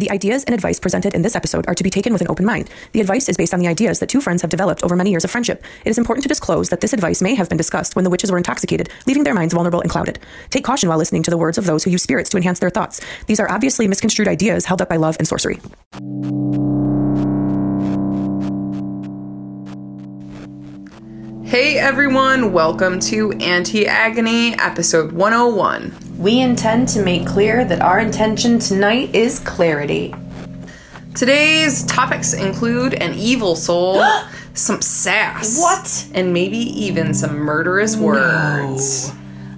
The ideas and advice presented in this episode are to be taken with an open mind. The advice is based on the ideas that two friends have developed over many years of friendship. It is important to disclose that this advice may have been discussed when the witches were intoxicated, leaving their minds vulnerable and clouded. Take caution while listening to the words of those who use spirits to enhance their thoughts. These are obviously misconstrued ideas held up by love and sorcery. Hey everyone, welcome to Auntie Agony, episode 101. We intend to make clear that our intention tonight is clarity. Today's topics include an evil soul, some sass, What? and maybe even some murderous words.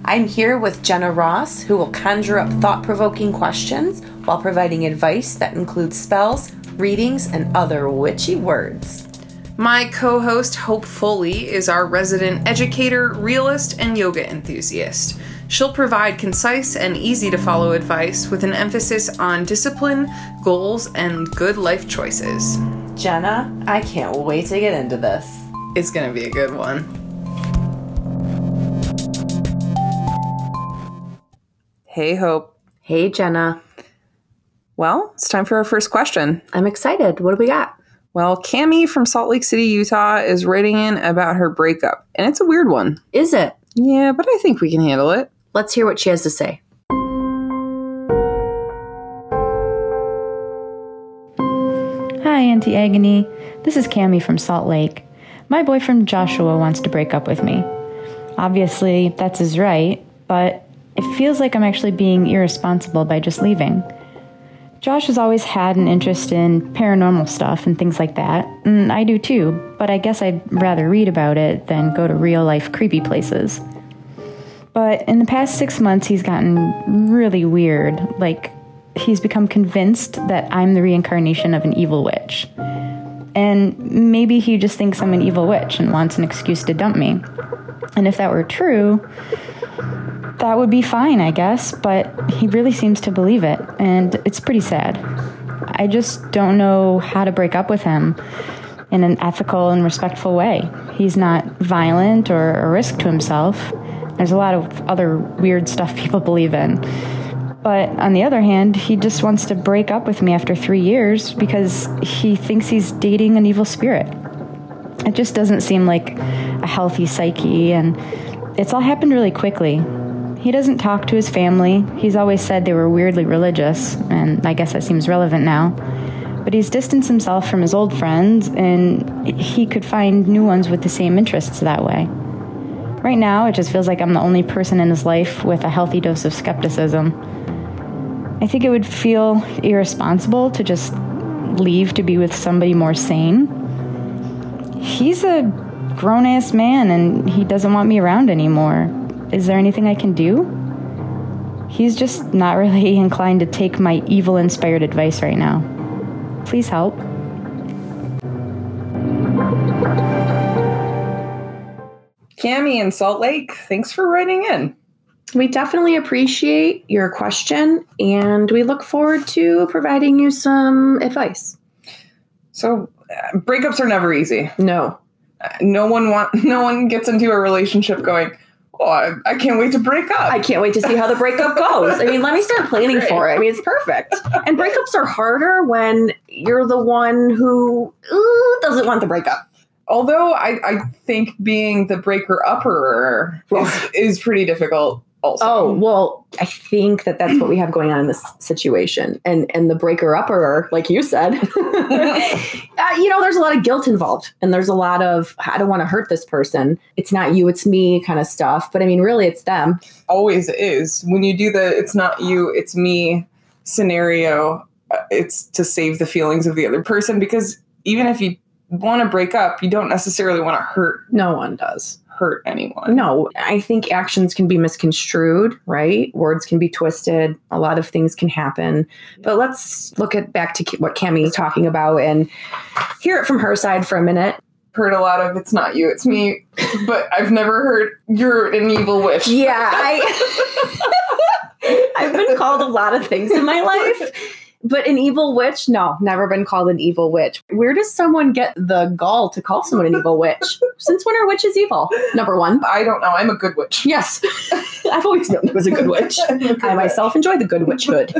I'm here with Jenna Ross, who will conjure up thought provoking questions while providing advice that includes spells, readings, and other witchy words. My co host, Hope Foley, is our resident educator, realist, and yoga enthusiast. She'll provide concise and easy to follow advice with an emphasis on discipline, goals, and good life choices. Jenna, I can't wait to get into this. It's gonna be a good one. Hey, Hope. Hey, Jenna. Well, it's time for our first question. I'm excited. What do we got? Well, Cami from Salt Lake City, Utah is writing in about her breakup, and it's a weird one. Is it? Yeah, but I think we can handle it. Let's hear what she has to say. Hi, Auntie Agony. This is Cami from Salt Lake. My boyfriend Joshua wants to break up with me. Obviously, that's his right, but it feels like I'm actually being irresponsible by just leaving. Josh has always had an interest in paranormal stuff and things like that, and I do too, but I guess I'd rather read about it than go to real life creepy places. But in the past six months, he's gotten really weird. Like, he's become convinced that I'm the reincarnation of an evil witch. And maybe he just thinks I'm an evil witch and wants an excuse to dump me. And if that were true, that would be fine, I guess, but he really seems to believe it, and it's pretty sad. I just don't know how to break up with him in an ethical and respectful way. He's not violent or a risk to himself. There's a lot of other weird stuff people believe in. But on the other hand, he just wants to break up with me after three years because he thinks he's dating an evil spirit. It just doesn't seem like a healthy psyche, and it's all happened really quickly. He doesn't talk to his family. He's always said they were weirdly religious, and I guess that seems relevant now. But he's distanced himself from his old friends, and he could find new ones with the same interests that way. Right now, it just feels like I'm the only person in his life with a healthy dose of skepticism. I think it would feel irresponsible to just leave to be with somebody more sane. He's a grown ass man and he doesn't want me around anymore. Is there anything I can do? He's just not really inclined to take my evil inspired advice right now. Please help. Cami in Salt Lake, thanks for writing in. We definitely appreciate your question and we look forward to providing you some advice. So, uh, breakups are never easy. No. Uh, No one want, no one gets into a relationship going, "Oh, I, I can't wait to break up." I can't wait to see how the breakup goes. I mean, let me start planning Great. for it. I mean, it's perfect. And breakups are harder when you're the one who ooh, doesn't want the breakup. Although I, I think being the breaker upper is, is pretty difficult. Also, Oh, well, I think that that's what we have going on in this situation. And and the breaker upper, like you said, uh, you know, there's a lot of guilt involved. And there's a lot of, I don't want to hurt this person. It's not you, it's me kind of stuff. But I mean, really, it's them. always is when you do the "it's not you, it's me" scenario. uh, It's to save the feelings of the other person because even if you want to break up, you don't necessarily want to hurt No one does. hurt anyone. No, I think actions can be misconstrued, right? Words can be twisted. A lot of things can happen. But let's look at back to what Cami is talking about and hear it from her side for a minute. heard a lot of "it's not you, it's me," but I've never heard "you're an evil witch." Yeah, I I've been called a lot of things in my life. but an evil witch? No, never been called an evil witch. Where does someone get the gall to call someone an evil witch? Since when are witches evil? Number one. I don't know. I'm a good witch. Yes. I've always known I was a good witch. I myself enjoy the good witchhood.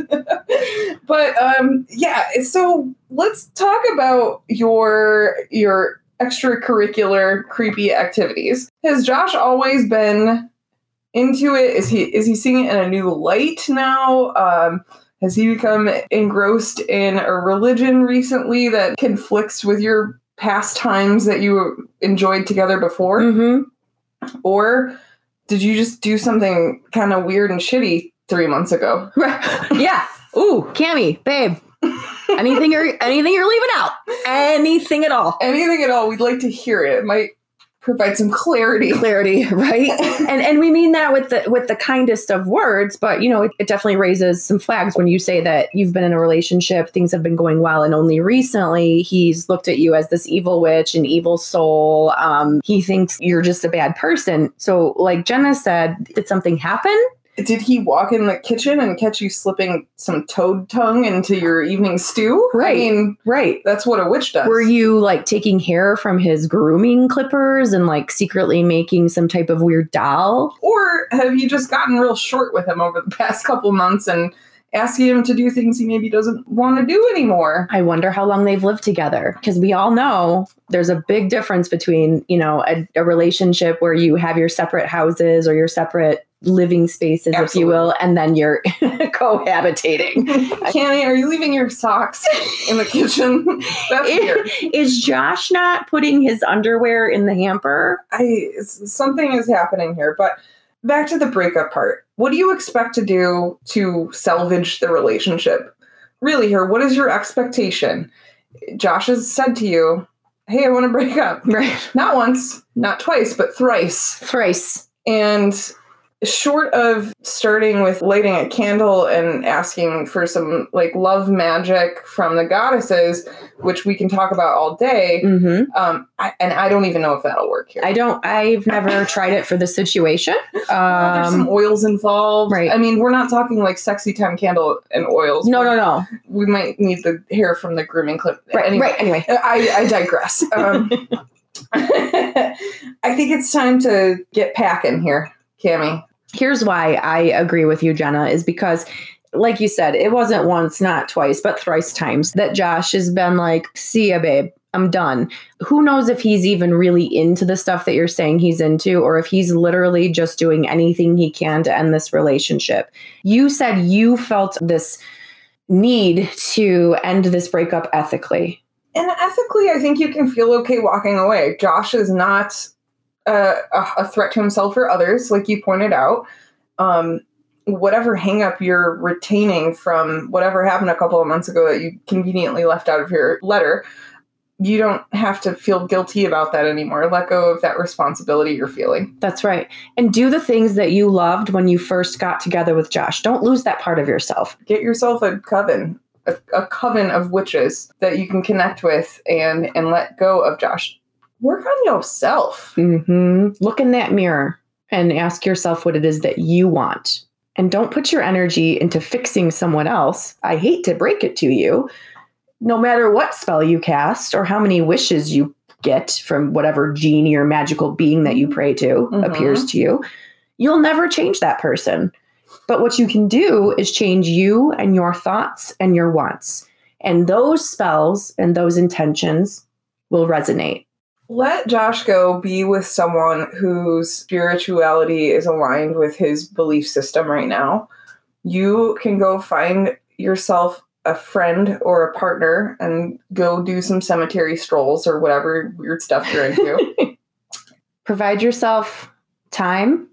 but um yeah, so let's talk about your your extracurricular creepy activities. Has Josh always been into it? Is he is he seeing it in a new light now? Um has he become engrossed in a religion recently that conflicts with your pastimes that you enjoyed together before? Mm-hmm. Or did you just do something kind of weird and shitty three months ago? Yeah. Ooh, Cami, babe. Anything you're anything you're leaving out? Anything at all? Anything at all, we'd like to hear it. It might provide some clarity. Clarity, right? and and we mean that with the with the kindest of words, but you know, it, it definitely raises some flags when you say that you've been in a relationship, things have been going well, and only recently he's looked at you as this evil witch, an evil soul. Um, he thinks you're just a bad person. So, like Jenna said, did something happen? Did he walk in the kitchen and catch you slipping some toad tongue into your evening stew? Right. I mean, Right. that's what a witch does. Were you like taking hair from his grooming clippers and like secretly making some type of weird doll? or have you just gotten real short with him over the past couple months and asking him to do things he maybe doesn't want to do anymore? I wonder how long they've lived together because we all know there's a big difference between, you know, a, a relationship where you have your separate houses or your separate living spaces, if you will, and then you're cohabitating. Cami, are you leaving your socks in the kitchen? That's weird. Is Josh not putting his underwear in the hamper? I something is happening here, but back to the breakup part. What do you expect to do to salvage the relationship? Really, here, what is your expectation? Josh has said to you, "Hey, I want to break up." Right. Not once, not twice, but thrice. Thrice. And short of starting with lighting a candle and asking for some like love magic from the goddesses, which we can talk about all day, Mm-hmm. um, I, and I don't even know if that'll work here. I don't, I've never tried it for the situation. There's some Um, oils involved. right. I mean, we're not talking like sexy time candle and oils. no, no, no. We might need the hair from the grooming clip. Right, Anyway, right. Anyway. I, I digress. Um, I think it's time to get packing here, Cami. Here's why I agree with you, Jenna, is because, like you said, it wasn't once, not twice, but thrice times that Josh has been like, see ya, babe. I'm done. Who knows if he's even really into the stuff that you're saying he's into, or if he's literally just doing anything he can to end this relationship. You said you felt this need to end this breakup ethically. And ethically, I think you can feel okay walking away. Josh is not a, a threat to himself or others, like you pointed out. Um, whatever hangup you're retaining from whatever happened a couple of months ago that you conveniently left out of your letter, you don't have to feel guilty about that anymore. Let go of that responsibility you're feeling. That's right. And do the things that you loved when you first got together with Josh. Don't lose that part of yourself. Get yourself a coven, a, a coven of witches that you can connect with and and let go of Josh. Work on yourself. hmm Look in that mirror and ask yourself what it is that you want. And don't put your energy into fixing someone else. I hate to break it to you. No matter what spell you cast or how many wishes you get from whatever genie or magical being that you pray to Mhm. appears to you, you'll never change that person. But what you can do is change you and your thoughts and your wants. And those spells and those intentions will resonate. Let Josh go be with someone whose spirituality is aligned with his belief system right now. You can go find yourself a friend or a partner and go do some cemetery strolls or whatever weird stuff you're into. provide yourself time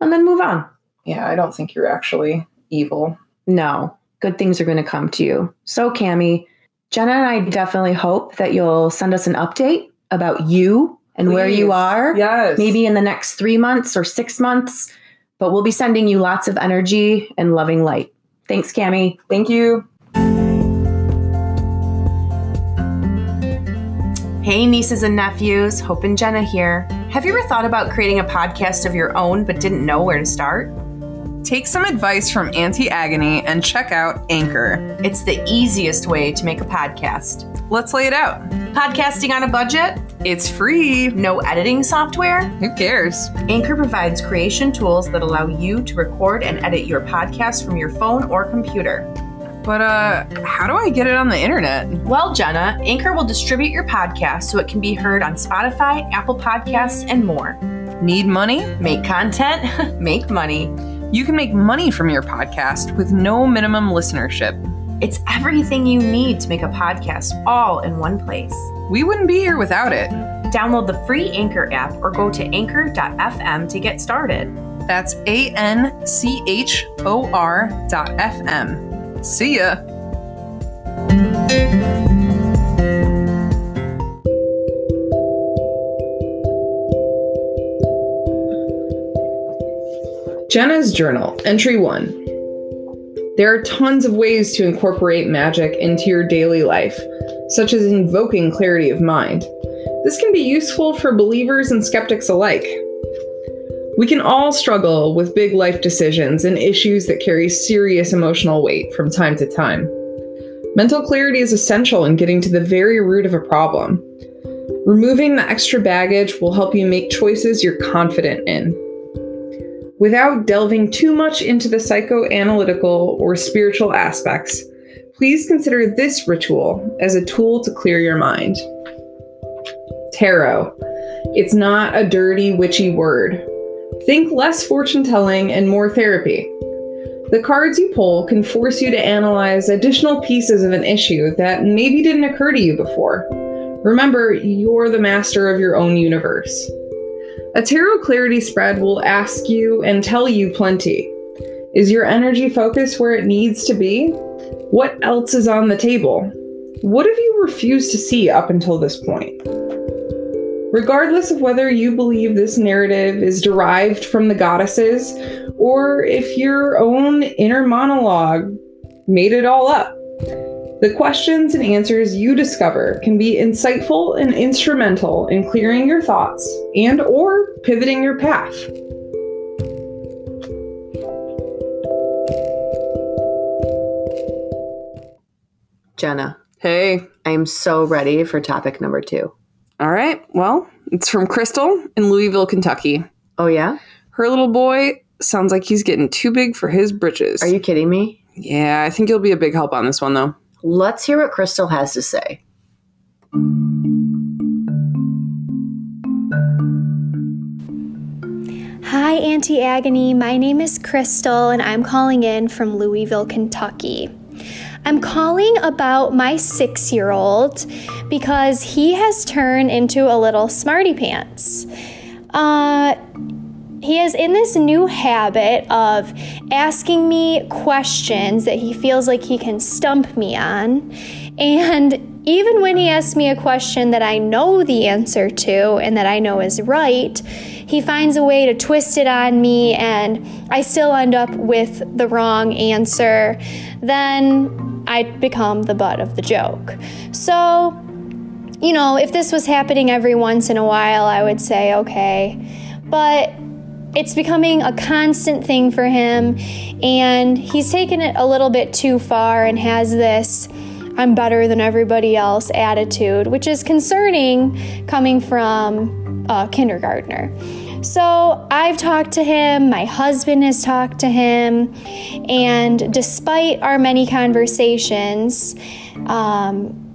and then move on. yeah, I don't think you're actually evil. No, good things are going to come to you. So, Cami, Jenna and I definitely hope that you'll send us an update about you and where you are, Yes. maybe in the next three months or six months. But we'll be sending you lots of energy and loving light. Thanks, Cami. Thank you. Hey, nieces and nephews, Hope and Jenna here. Have you ever thought about creating a podcast of your own but didn't know where to start? Take some advice from Auntie Agony and check out Anchor. It's the easiest way to make a podcast. Let's lay it out. Podcasting on a budget? It's free. No editing software? Who cares? Anchor provides creation tools that allow you to record and edit your podcast from your phone or computer. But uh how do I get it on the internet? Well, Jenna, Anchor will distribute your podcast so it can be heard on Spotify, Apple Podcasts, and more. Need money? Make content, make money. You can make money from your podcast with no minimum listenership. It's everything you need to make a podcast all in one place. We wouldn't be here without it. Download the free Anchor app or go to anchor.fm to get started. That's A N C H O R dot F M. See ya. Jenna's Journal, Entry 1. There are tons of ways to incorporate magic into your daily life, such as invoking clarity of mind. This can be useful for believers and skeptics alike. We can all struggle with big life decisions and issues that carry serious emotional weight from time to time. Mental clarity is essential in getting to the very root of a problem. Removing the extra baggage will help you make choices you're confident in. Without delving too much into the psychoanalytical or spiritual aspects, please consider this ritual as a tool to clear your mind. Tarot. It's not a dirty, witchy word. Think less fortune telling and more therapy. The cards you pull can force you to analyze additional pieces of an issue that maybe didn't occur to you before. Remember, you're the master of your own universe. A tarot clarity spread will ask you and tell you plenty. Is your energy focus where it needs to be? What else is on the table? What have you refused to see up until this point? Regardless of whether you believe this narrative is derived from the goddesses or if your own inner monologue made it all up, the questions and answers you discover can be insightful and instrumental in clearing your thoughts and or pivoting your path. Jenna, Hey, I am so ready for topic number two. all right. Well, it's from Crystal in Louisville, Kentucky. Oh, yeah? Her little boy sounds like he's getting too big for his britches. Are you kidding me? Yeah, I think you'll be a big help on this one though. Let's hear what Crystal has to say. Hi, Auntie Agony. My name is Crystal, and I'm calling in from Louisville, Kentucky. I'm calling about my six year old because he has turned into a little smarty pants. Uh, he is in this new habit of asking me questions that he feels like he can stump me on. And even when he asks me a question that I know the answer to and that I know is right, he finds a way to twist it on me and I still end up with the wrong answer. Then I become the butt of the joke. So, you know, if this was happening every once in a while, I would say, okay. But it's becoming a constant thing for him, and he's taken it a little bit too far and has this I'm better than everybody else attitude, which is concerning coming from a kindergartner. So I've talked to him, my husband has talked to him, and despite our many conversations, um,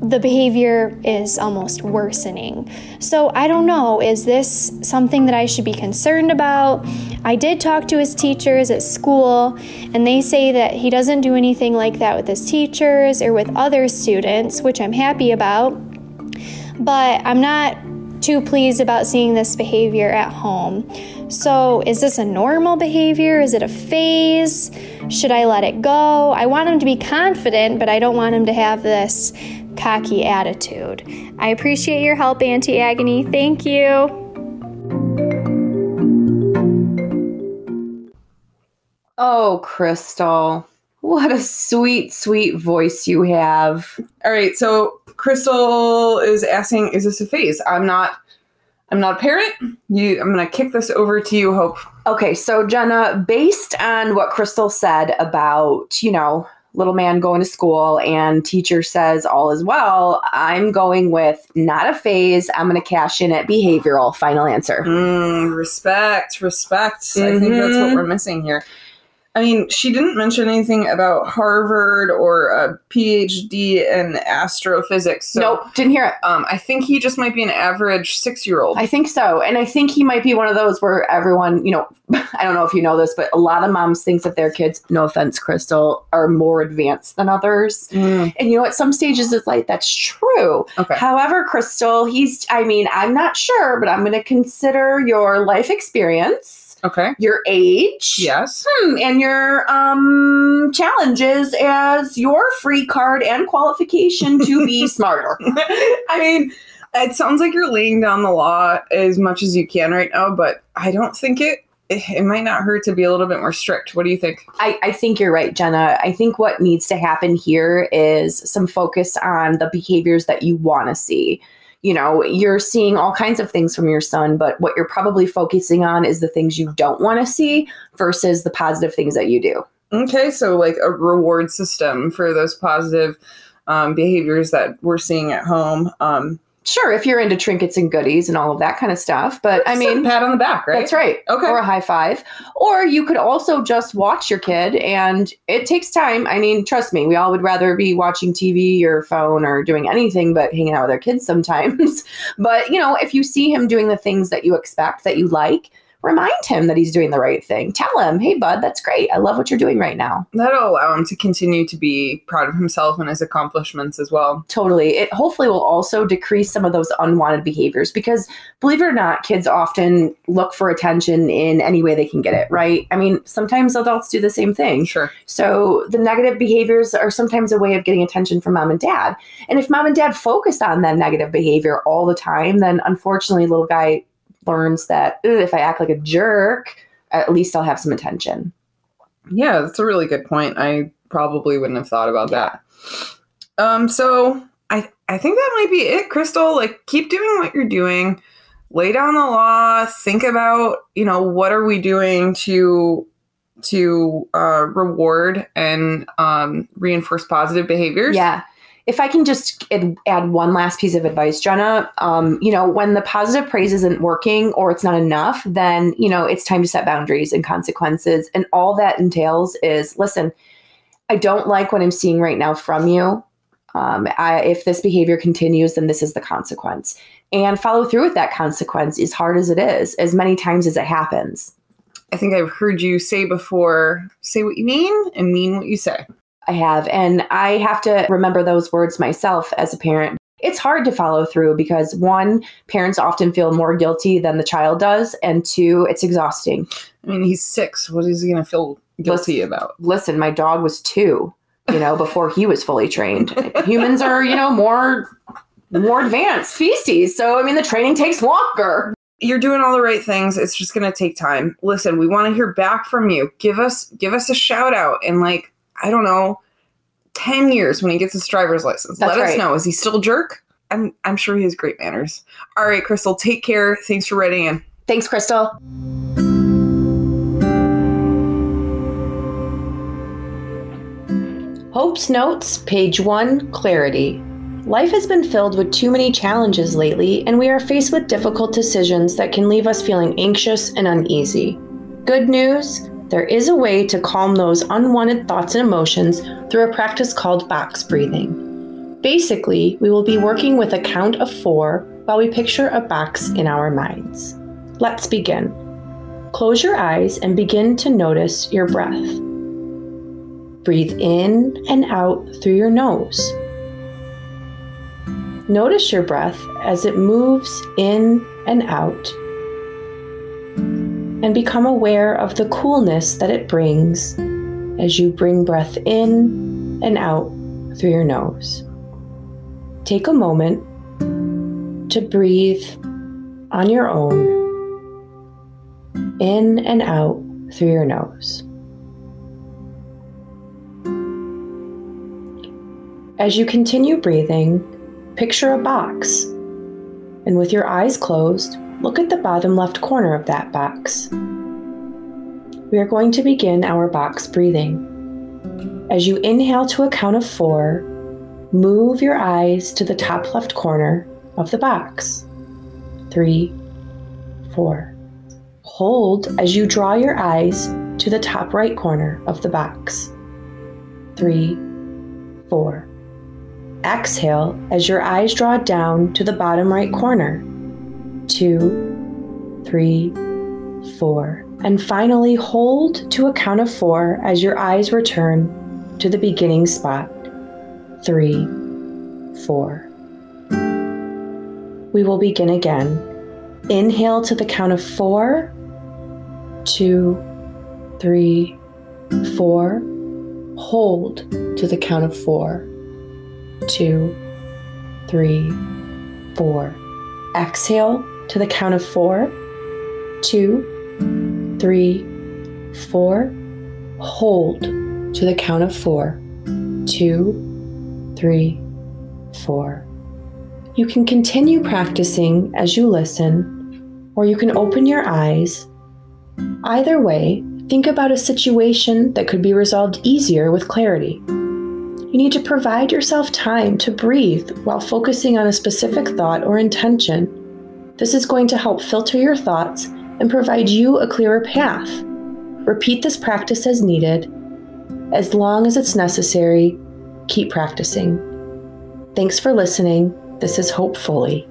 the behavior is almost worsening. So I don't know, is this something that I should be concerned about? I did talk to his teachers at school, and they say that he doesn't do anything like that with his teachers or with other students, which I'm happy about. But I'm not too pleased about seeing this behavior at home. So, is this a normal behavior? Is it a phase? Should I let it go? I want him to be confident, but I don't want him to have this cocky attitude. I appreciate your help, Auntie Agony. Thank you. Oh, Crystal. What a sweet, sweet voice you have. All right, so Crystal is asking, is this a phase? I'm not I'm not a parent. You, I'm gonna kick this over to you, Hope. Okay, so Jenna, based on what Crystal said about, you know, little man going to school and teacher says all is well, I'm going with not a phase. I'm going to cash in at behavioral. Final answer. Mm, respect, respect. I think that's what Mhm. we're missing here. I mean, she didn't mention anything about Harvard or a PhD in astrophysics. So, nope, didn't hear it. Um, I think he just might be an average six-year-old. I think so. And I think he might be one of those where everyone, you know, I don't know if you know this, but a lot of moms think that their kids, no offense, Crystal, are more advanced than others. Mm, And you know, at some stages of life, that's true. okay. However, Crystal, he's, I mean, I'm not sure, but I'm going to consider your life experience, Okay. your age, Yes. hmm, and your um, challenges as your free card and qualification to be smarter. I mean, it sounds like you're laying down the law as much as you can right now, but I don't think it. It might not hurt to be a little bit more strict. What do you think? I, I think you're right, Jenna. I think what needs to happen here is some focus on the behaviors that you want to see. You know, you're seeing all kinds of things from your son, but what you're probably focusing on is the things you don't want to see versus the positive things that you do. Okay, so like a reward system for those positive um, behaviors that we're seeing at home. Um, Sure, if you're into trinkets and goodies and all of that kind of stuff, but I mean, pat on the back, right? That's right. Okay. Or a high five. Or you could also just watch your kid and it takes time. I mean, trust me, we all would rather be watching TV or phone or doing anything but hanging out with our kids sometimes. but, you know, if you see him doing the things that you expect, that you like, remind him that he's doing the right thing. Tell him, hey, bud, that's great. I love what you're doing right now. That'll allow him to continue to be proud of himself and his accomplishments as well. Totally. It hopefully will also decrease some of those unwanted behaviors because believe it or not, kids often look for attention in any way they can get it, right? I mean, sometimes adults do the same thing. Sure. So the negative behaviors are sometimes a way of getting attention from mom and dad. And if mom and dad focused on that negative behavior all the time, then unfortunately, little guy learns that if I act like a jerk, at least I'll have some attention. Yeah, that's a really good point. I probably wouldn't have thought about that. Um, so I I think that might be it, Crystal. Like keep doing what you're doing. Lay down the law. Think about, you know, what are we doing to to uh, reward and um, reinforce positive behaviors? Yeah. If I can just add- one last piece of advice, Jenna, um, you know, when the positive praise isn't working or it's not enough, then, you know, it's time to set boundaries and consequences. And all that entails is listen, I don't like what I'm seeing right now from you. Um, I, if this behavior continues, then this is the consequence. And follow through with that consequence, as hard as it is, as many times as it happens. I think I've heard you say before, say what you mean and mean what you say. I have. And I have to remember those words myself as a parent. It's hard to follow through because one, parents often feel more guilty than the child does. And two, it's exhausting. I mean, he's six. What is he going to feel guilty about? Listen, my dog was two, you know, before he was fully trained. Humans are, you know, more more advanced species. So I mean the training takes longer. you're doing all the right things it's just going to take time listen we want to hear back from you give us give us a shout out and like i don't know 10 years when he gets his driver's license. That's let us know. Is he still a jerk? I'm i'm sure he has great manners. All right crystal take care. Thanks for writing in. Thanks, Crystal. Hope's Notes, page one, clarity. Life has been filled with too many challenges lately, and we are faced with difficult decisions that can leave us feeling anxious and uneasy. Good news there is a way to calm those unwanted thoughts and emotions through a practice called box breathing. Basically, we will be working with a count of four while we picture a box in our minds. Let's begin. Close your eyes and begin to notice your breath. Breathe in and out through your nose. Notice your breath as it moves in and out. And become aware of the coolness that it brings as you bring breath in and out through your nose. Take a moment to breathe on your own in and out through your nose. As you continue breathing, picture a box. And with your eyes closed, look at the bottom left corner of that box. We are going to begin our box breathing. As you inhale to a count of four, move your eyes to the top left corner of the box. Three, four. Hold as you draw your eyes to the top right corner of the box. Three, four. Exhale as your eyes draw down to the bottom right corner. Two, three, four. And finally, hold to a count of four as your eyes return to the beginning spot. Three, four. We will begin again. Inhale to the count of four, two, three, four. Hold to the count of four, two, three, four. Exhale to the count of four, two, three, four. Hold to the count of four, two, three, four. You can continue practicing as you listen, or you can open your eyes. Either way, think about a situation that could be resolved easier with clarity. You need to provide yourself time to breathe while focusing on a specific thought or intention. This is going to help filter your thoughts and provide you a clearer path. Repeat this practice as needed. As long as it's necessary, keep practicing. Thanks for listening. This is Hope Foley.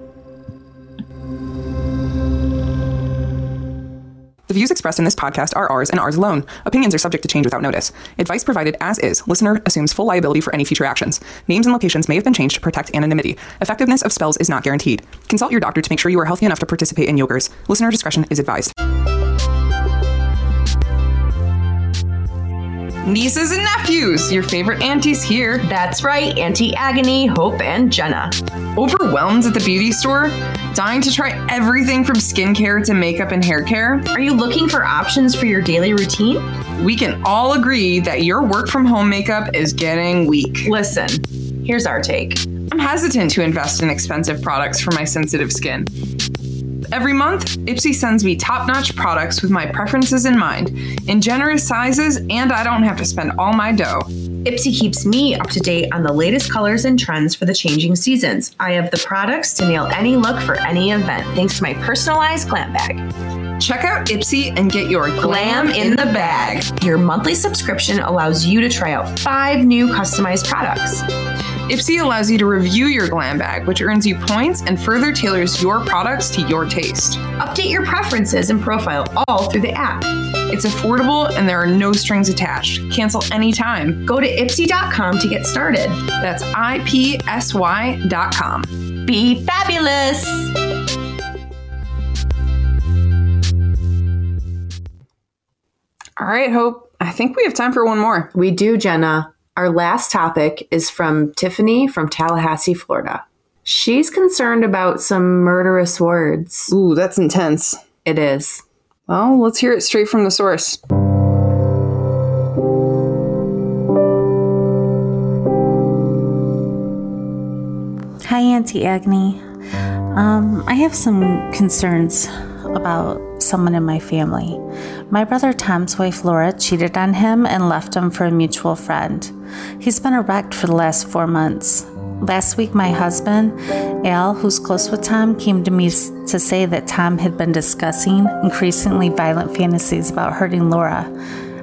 The views expressed in this podcast are ours and ours alone. Opinions are subject to change without notice. Advice provided as is. Listener assumes full liability for any future actions. Names and locations may have been changed to protect anonymity. Effectiveness of spells is not guaranteed. Consult your doctor to make sure you are healthy enough to participate in yogurs. Listener discretion is advised. Nieces and nephews, your favorite aunties here. That's right, Auntie Agony, Hope, and Jenna. Overwhelmed at the beauty store? Dying to try everything from skincare to makeup and hair care? Are you looking for options for your daily routine? We can all agree that your work from home makeup is getting weak. Listen, here's our take. I'm hesitant to invest in expensive products for my sensitive skin. Every month, Ipsy sends me top notch products with my preferences in mind, in generous sizes, and I don't have to spend all my dough. Ipsy keeps me up to date on the latest colors and trends for the changing seasons. I have the products to nail any look for any event, thanks to my personalized glam bag. Check out Ipsy and get your glam in the bag. Your monthly subscription allows you to try out five new customized products. Ipsy allows you to review your glam bag, which earns you points and further tailors your products to your taste. Update your preferences and profile all through the app. It's affordable and there are no strings attached. Cancel anytime. Go to ipsy.com to get started. That's IPSY.com. Be fabulous! All right, Hope. I think we have time for one more. We do, Jenna. Our last topic is from Tiffany from Tallahassee, Florida. She's concerned about some murderous words. Ooh, that's intense. It is. Well, let's hear it straight from the source. Hi, Auntie Agony. Um, I have some concerns about someone in my family. My brother Tom's wife Laura cheated on him and left him for a mutual friend. He's been erect for the last four months. Last week, my husband, Al, who's close with Tom, came to me to say that Tom had been discussing increasingly violent fantasies about hurting Laura.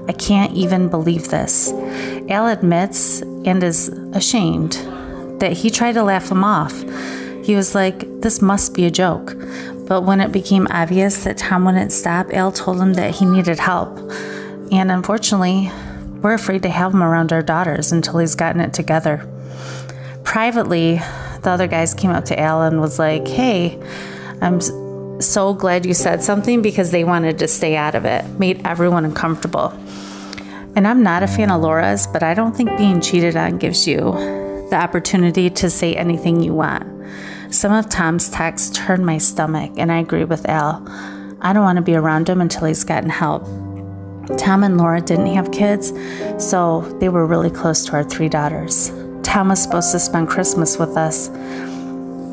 I can't even believe this. Al admits and is ashamed that he tried to laugh him off. He was like, This must be a joke. But when it became obvious that Tom wouldn't stop, Al told him that he needed help. And unfortunately, we're afraid to have him around our daughters until he's gotten it together. Privately, the other guys came up to Al and was like, Hey, I'm so glad you said something because they wanted to stay out of it, made everyone uncomfortable. And I'm not a fan of Laura's, but I don't think being cheated on gives you the opportunity to say anything you want. Some of Tom's texts turned my stomach, and I agree with Al. I don't want to be around him until he's gotten help. Tom and Laura didn't have kids, so they were really close to our three daughters. Tom was supposed to spend Christmas with us.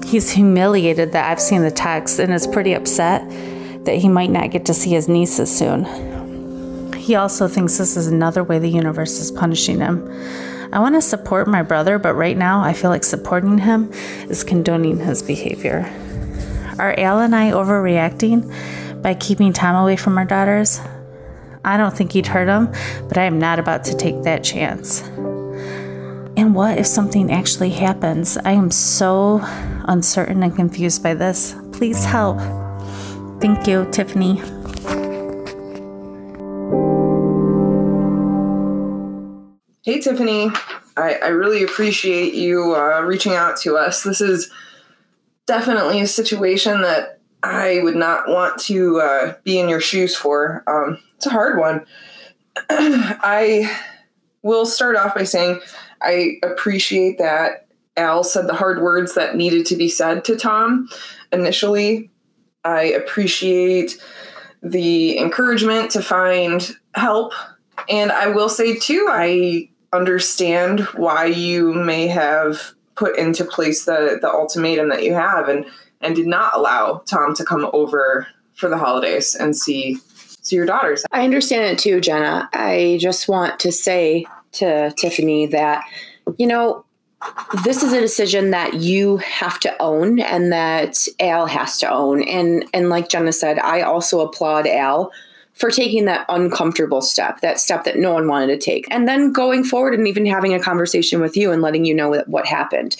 He's humiliated that I've seen the text and is pretty upset that he might not get to see his nieces soon. He also thinks this is another way the universe is punishing him. I want to support my brother, but right now I feel like supporting him is condoning his behavior. Are Al and I overreacting by keeping Tom away from our daughters? I don't think he'd hurt him, but I am not about to take that chance. And what if something actually happens? I am so uncertain and confused by this. Please help. Thank you, Tiffany. Hey, Tiffany. I, I really appreciate you uh, reaching out to us. This is definitely a situation that I would not want to uh, be in your shoes for. Um, it's a hard one. I will start off by saying I appreciate that Al said the hard words that needed to be said to Tom initially. I appreciate the encouragement to find help. And I will say, too, I understand why you may have put into place the, the ultimatum that you have and, and did not allow Tom to come over for the holidays and see see your daughters. I understand it too, Jenna. I just want to say to Tiffany that, you know, this is a decision that you have to own and that Al has to own. And and like Jenna said, I also applaud Al for taking that uncomfortable step, that step that no one wanted to take. And then going forward and even having a conversation with you and letting you know what happened.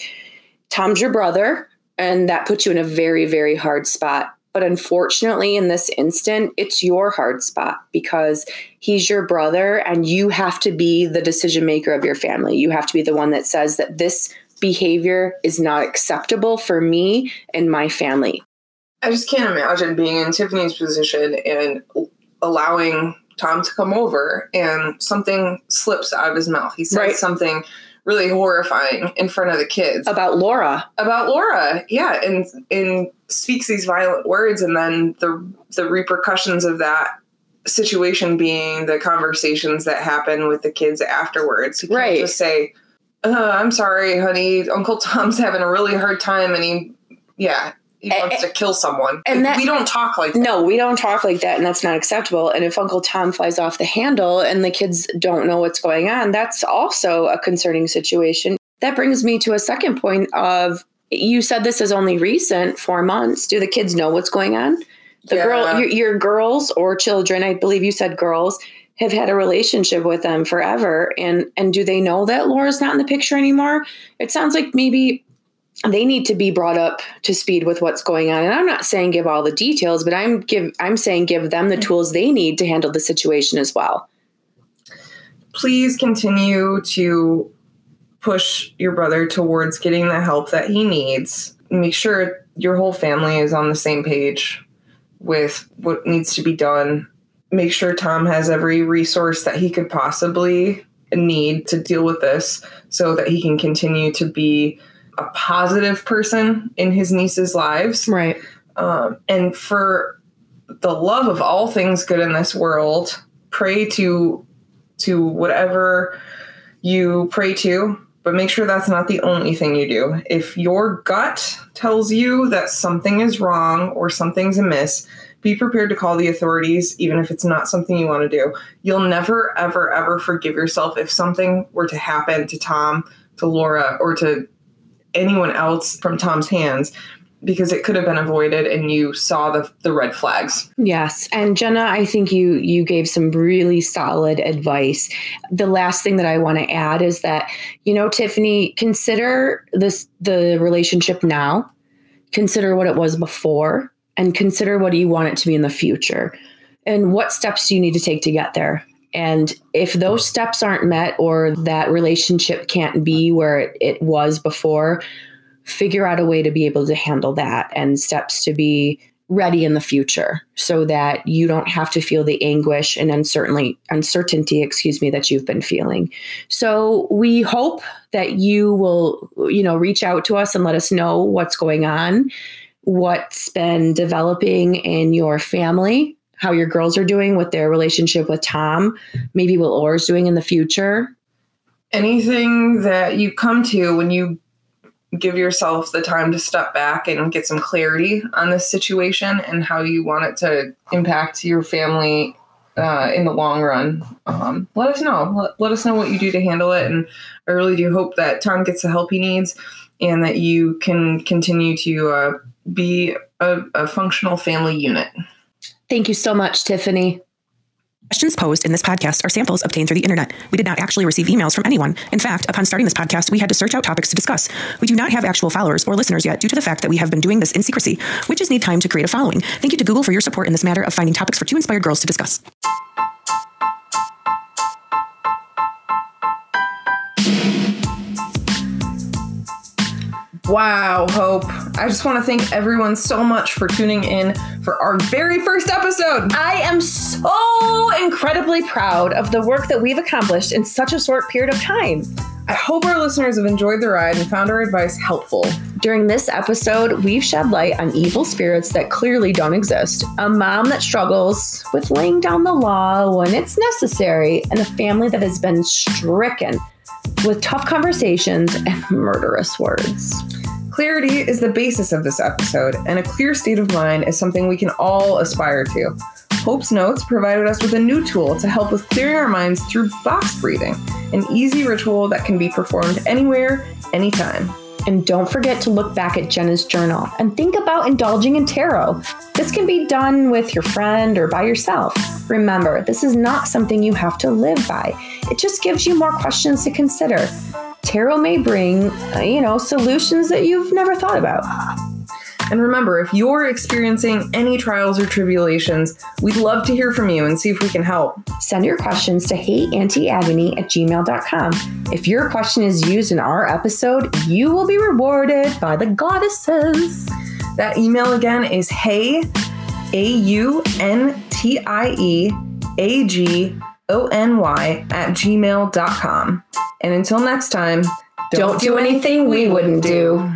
Tom's your brother, and that puts you in a very, very hard spot. But unfortunately, in this instant, it's your hard spot because he's your brother and you have to be the decision maker of your family. You have to be the one that says that this behavior is not acceptable for me and my family. I just can't imagine being in Tiffany's position and allowing Tom to come over and something slips out of his mouth. He says right. something really horrifying in front of the kids about Laura. About Laura, yeah, and and speaks these violent words, and then the the repercussions of that situation being the conversations that happen with the kids afterwards. He can't right. just say, uh, "I'm sorry, honey. Uncle Tom's having a really hard time," and he, yeah, he wants to kill someone. And that, we don't talk like that. No, we don't talk like that, and that's not acceptable. And if Uncle Tom flies off the handle and the kids don't know what's going on, that's also a concerning situation. That brings me to a second point of you said this is only recent, four months. Do the kids know what's going on? The yeah. girl, your, your girls or children, I believe you said girls, have had a relationship with them forever, and and do they know that Laura's not in the picture anymore? It sounds like maybe they need to be brought up to speed with what's going on. And i'm not saying give all the details but i'm give i'm saying give them the mm-hmm. tools they need to handle the situation as well. Please continue to push your brother towards getting the help that he needs. Make sure your whole family is on the same page with what needs to be done. Make sure tom has every resource that he could possibly need to deal with this so that he can continue to be a positive person in his niece's lives. Right. Um, and for the love of all things good in this world, pray to to whatever you pray to, but make sure that's not the only thing you do. If your gut tells you that something is wrong or something's amiss, be prepared to call the authorities, even if it's not something you want to do. You'll never, ever, ever forgive yourself if something were to happen to Tom, to Laura, or to anyone else from Tom's hands because it could have been avoided and you saw the the red flags. Yes. And Jenna, I think you you gave some really solid advice. The last thing that I want to add is that, you know, Tiffany, consider this the relationship now, consider what it was before, and consider what you want it to be in the future. And what steps do you need to take to get there? And if those steps aren't met or that relationship can't be where it, was before, figure out a way to be able to handle that and steps to be ready in the future so that you don't have to feel the anguish and uncertainty uncertainty excuse me that you've been feeling. So we hope that you will you know reach out to us and let us know what's going on what's been developing in your family how your girls are doing with their relationship with Tom, maybe what Laura's doing in the future? Anything that you come to when you give yourself the time to step back and get some clarity on this situation and how you want it to impact your family uh, in the long run, um, let us know. Let, let, us know what you do to handle it. And I really do hope that Tom gets the help he needs and that you can continue to uh, be a, a functional family unit. Thank you so much, Tiffany. Questions posed in this podcast are samples obtained through the internet. We did not actually receive emails from anyone. In fact, upon starting this podcast, we had to search out topics to discuss. We do not have actual followers or listeners yet due to the fact that we have been doing this in secrecy. Witches need time to create a following. Thank you to Google for your support in this matter of finding topics for two inspired girls to discuss. Wow, Hope. I just want to thank everyone so much for tuning in for our very first episode. I am so incredibly proud of the work that we've accomplished in such a short period of time. I hope our listeners have enjoyed the ride and found our advice helpful. During this episode, we've shed light on evil spirits that clearly don't exist, a mom that struggles with laying down the law when it's necessary, and a family that has been stricken with tough conversations and murderous words. Clarity is the basis of this episode, and a clear state of mind is something we can all aspire to. Hope's Notes provided us with a new tool to help with clearing our minds through box breathing, an easy ritual that can be performed anywhere, anytime. And don't forget to look back at Jenna's journal and think about indulging in tarot. This can be done with your friend or by yourself. Remember, this is not something you have to live by. It just gives you more questions to consider. Tarot may bring, you know, solutions that you've never thought about. And remember, if you're experiencing any trials or tribulations, we'd love to hear from you and see if we can help. Send your questions to heyauntieagony at gmail.com. If your question is used in our episode, you will be rewarded by the goddesses. That email again is hey, A U N T I E A G O N Y at gmail.com. And until next time, don't, don't do anything we wouldn't do.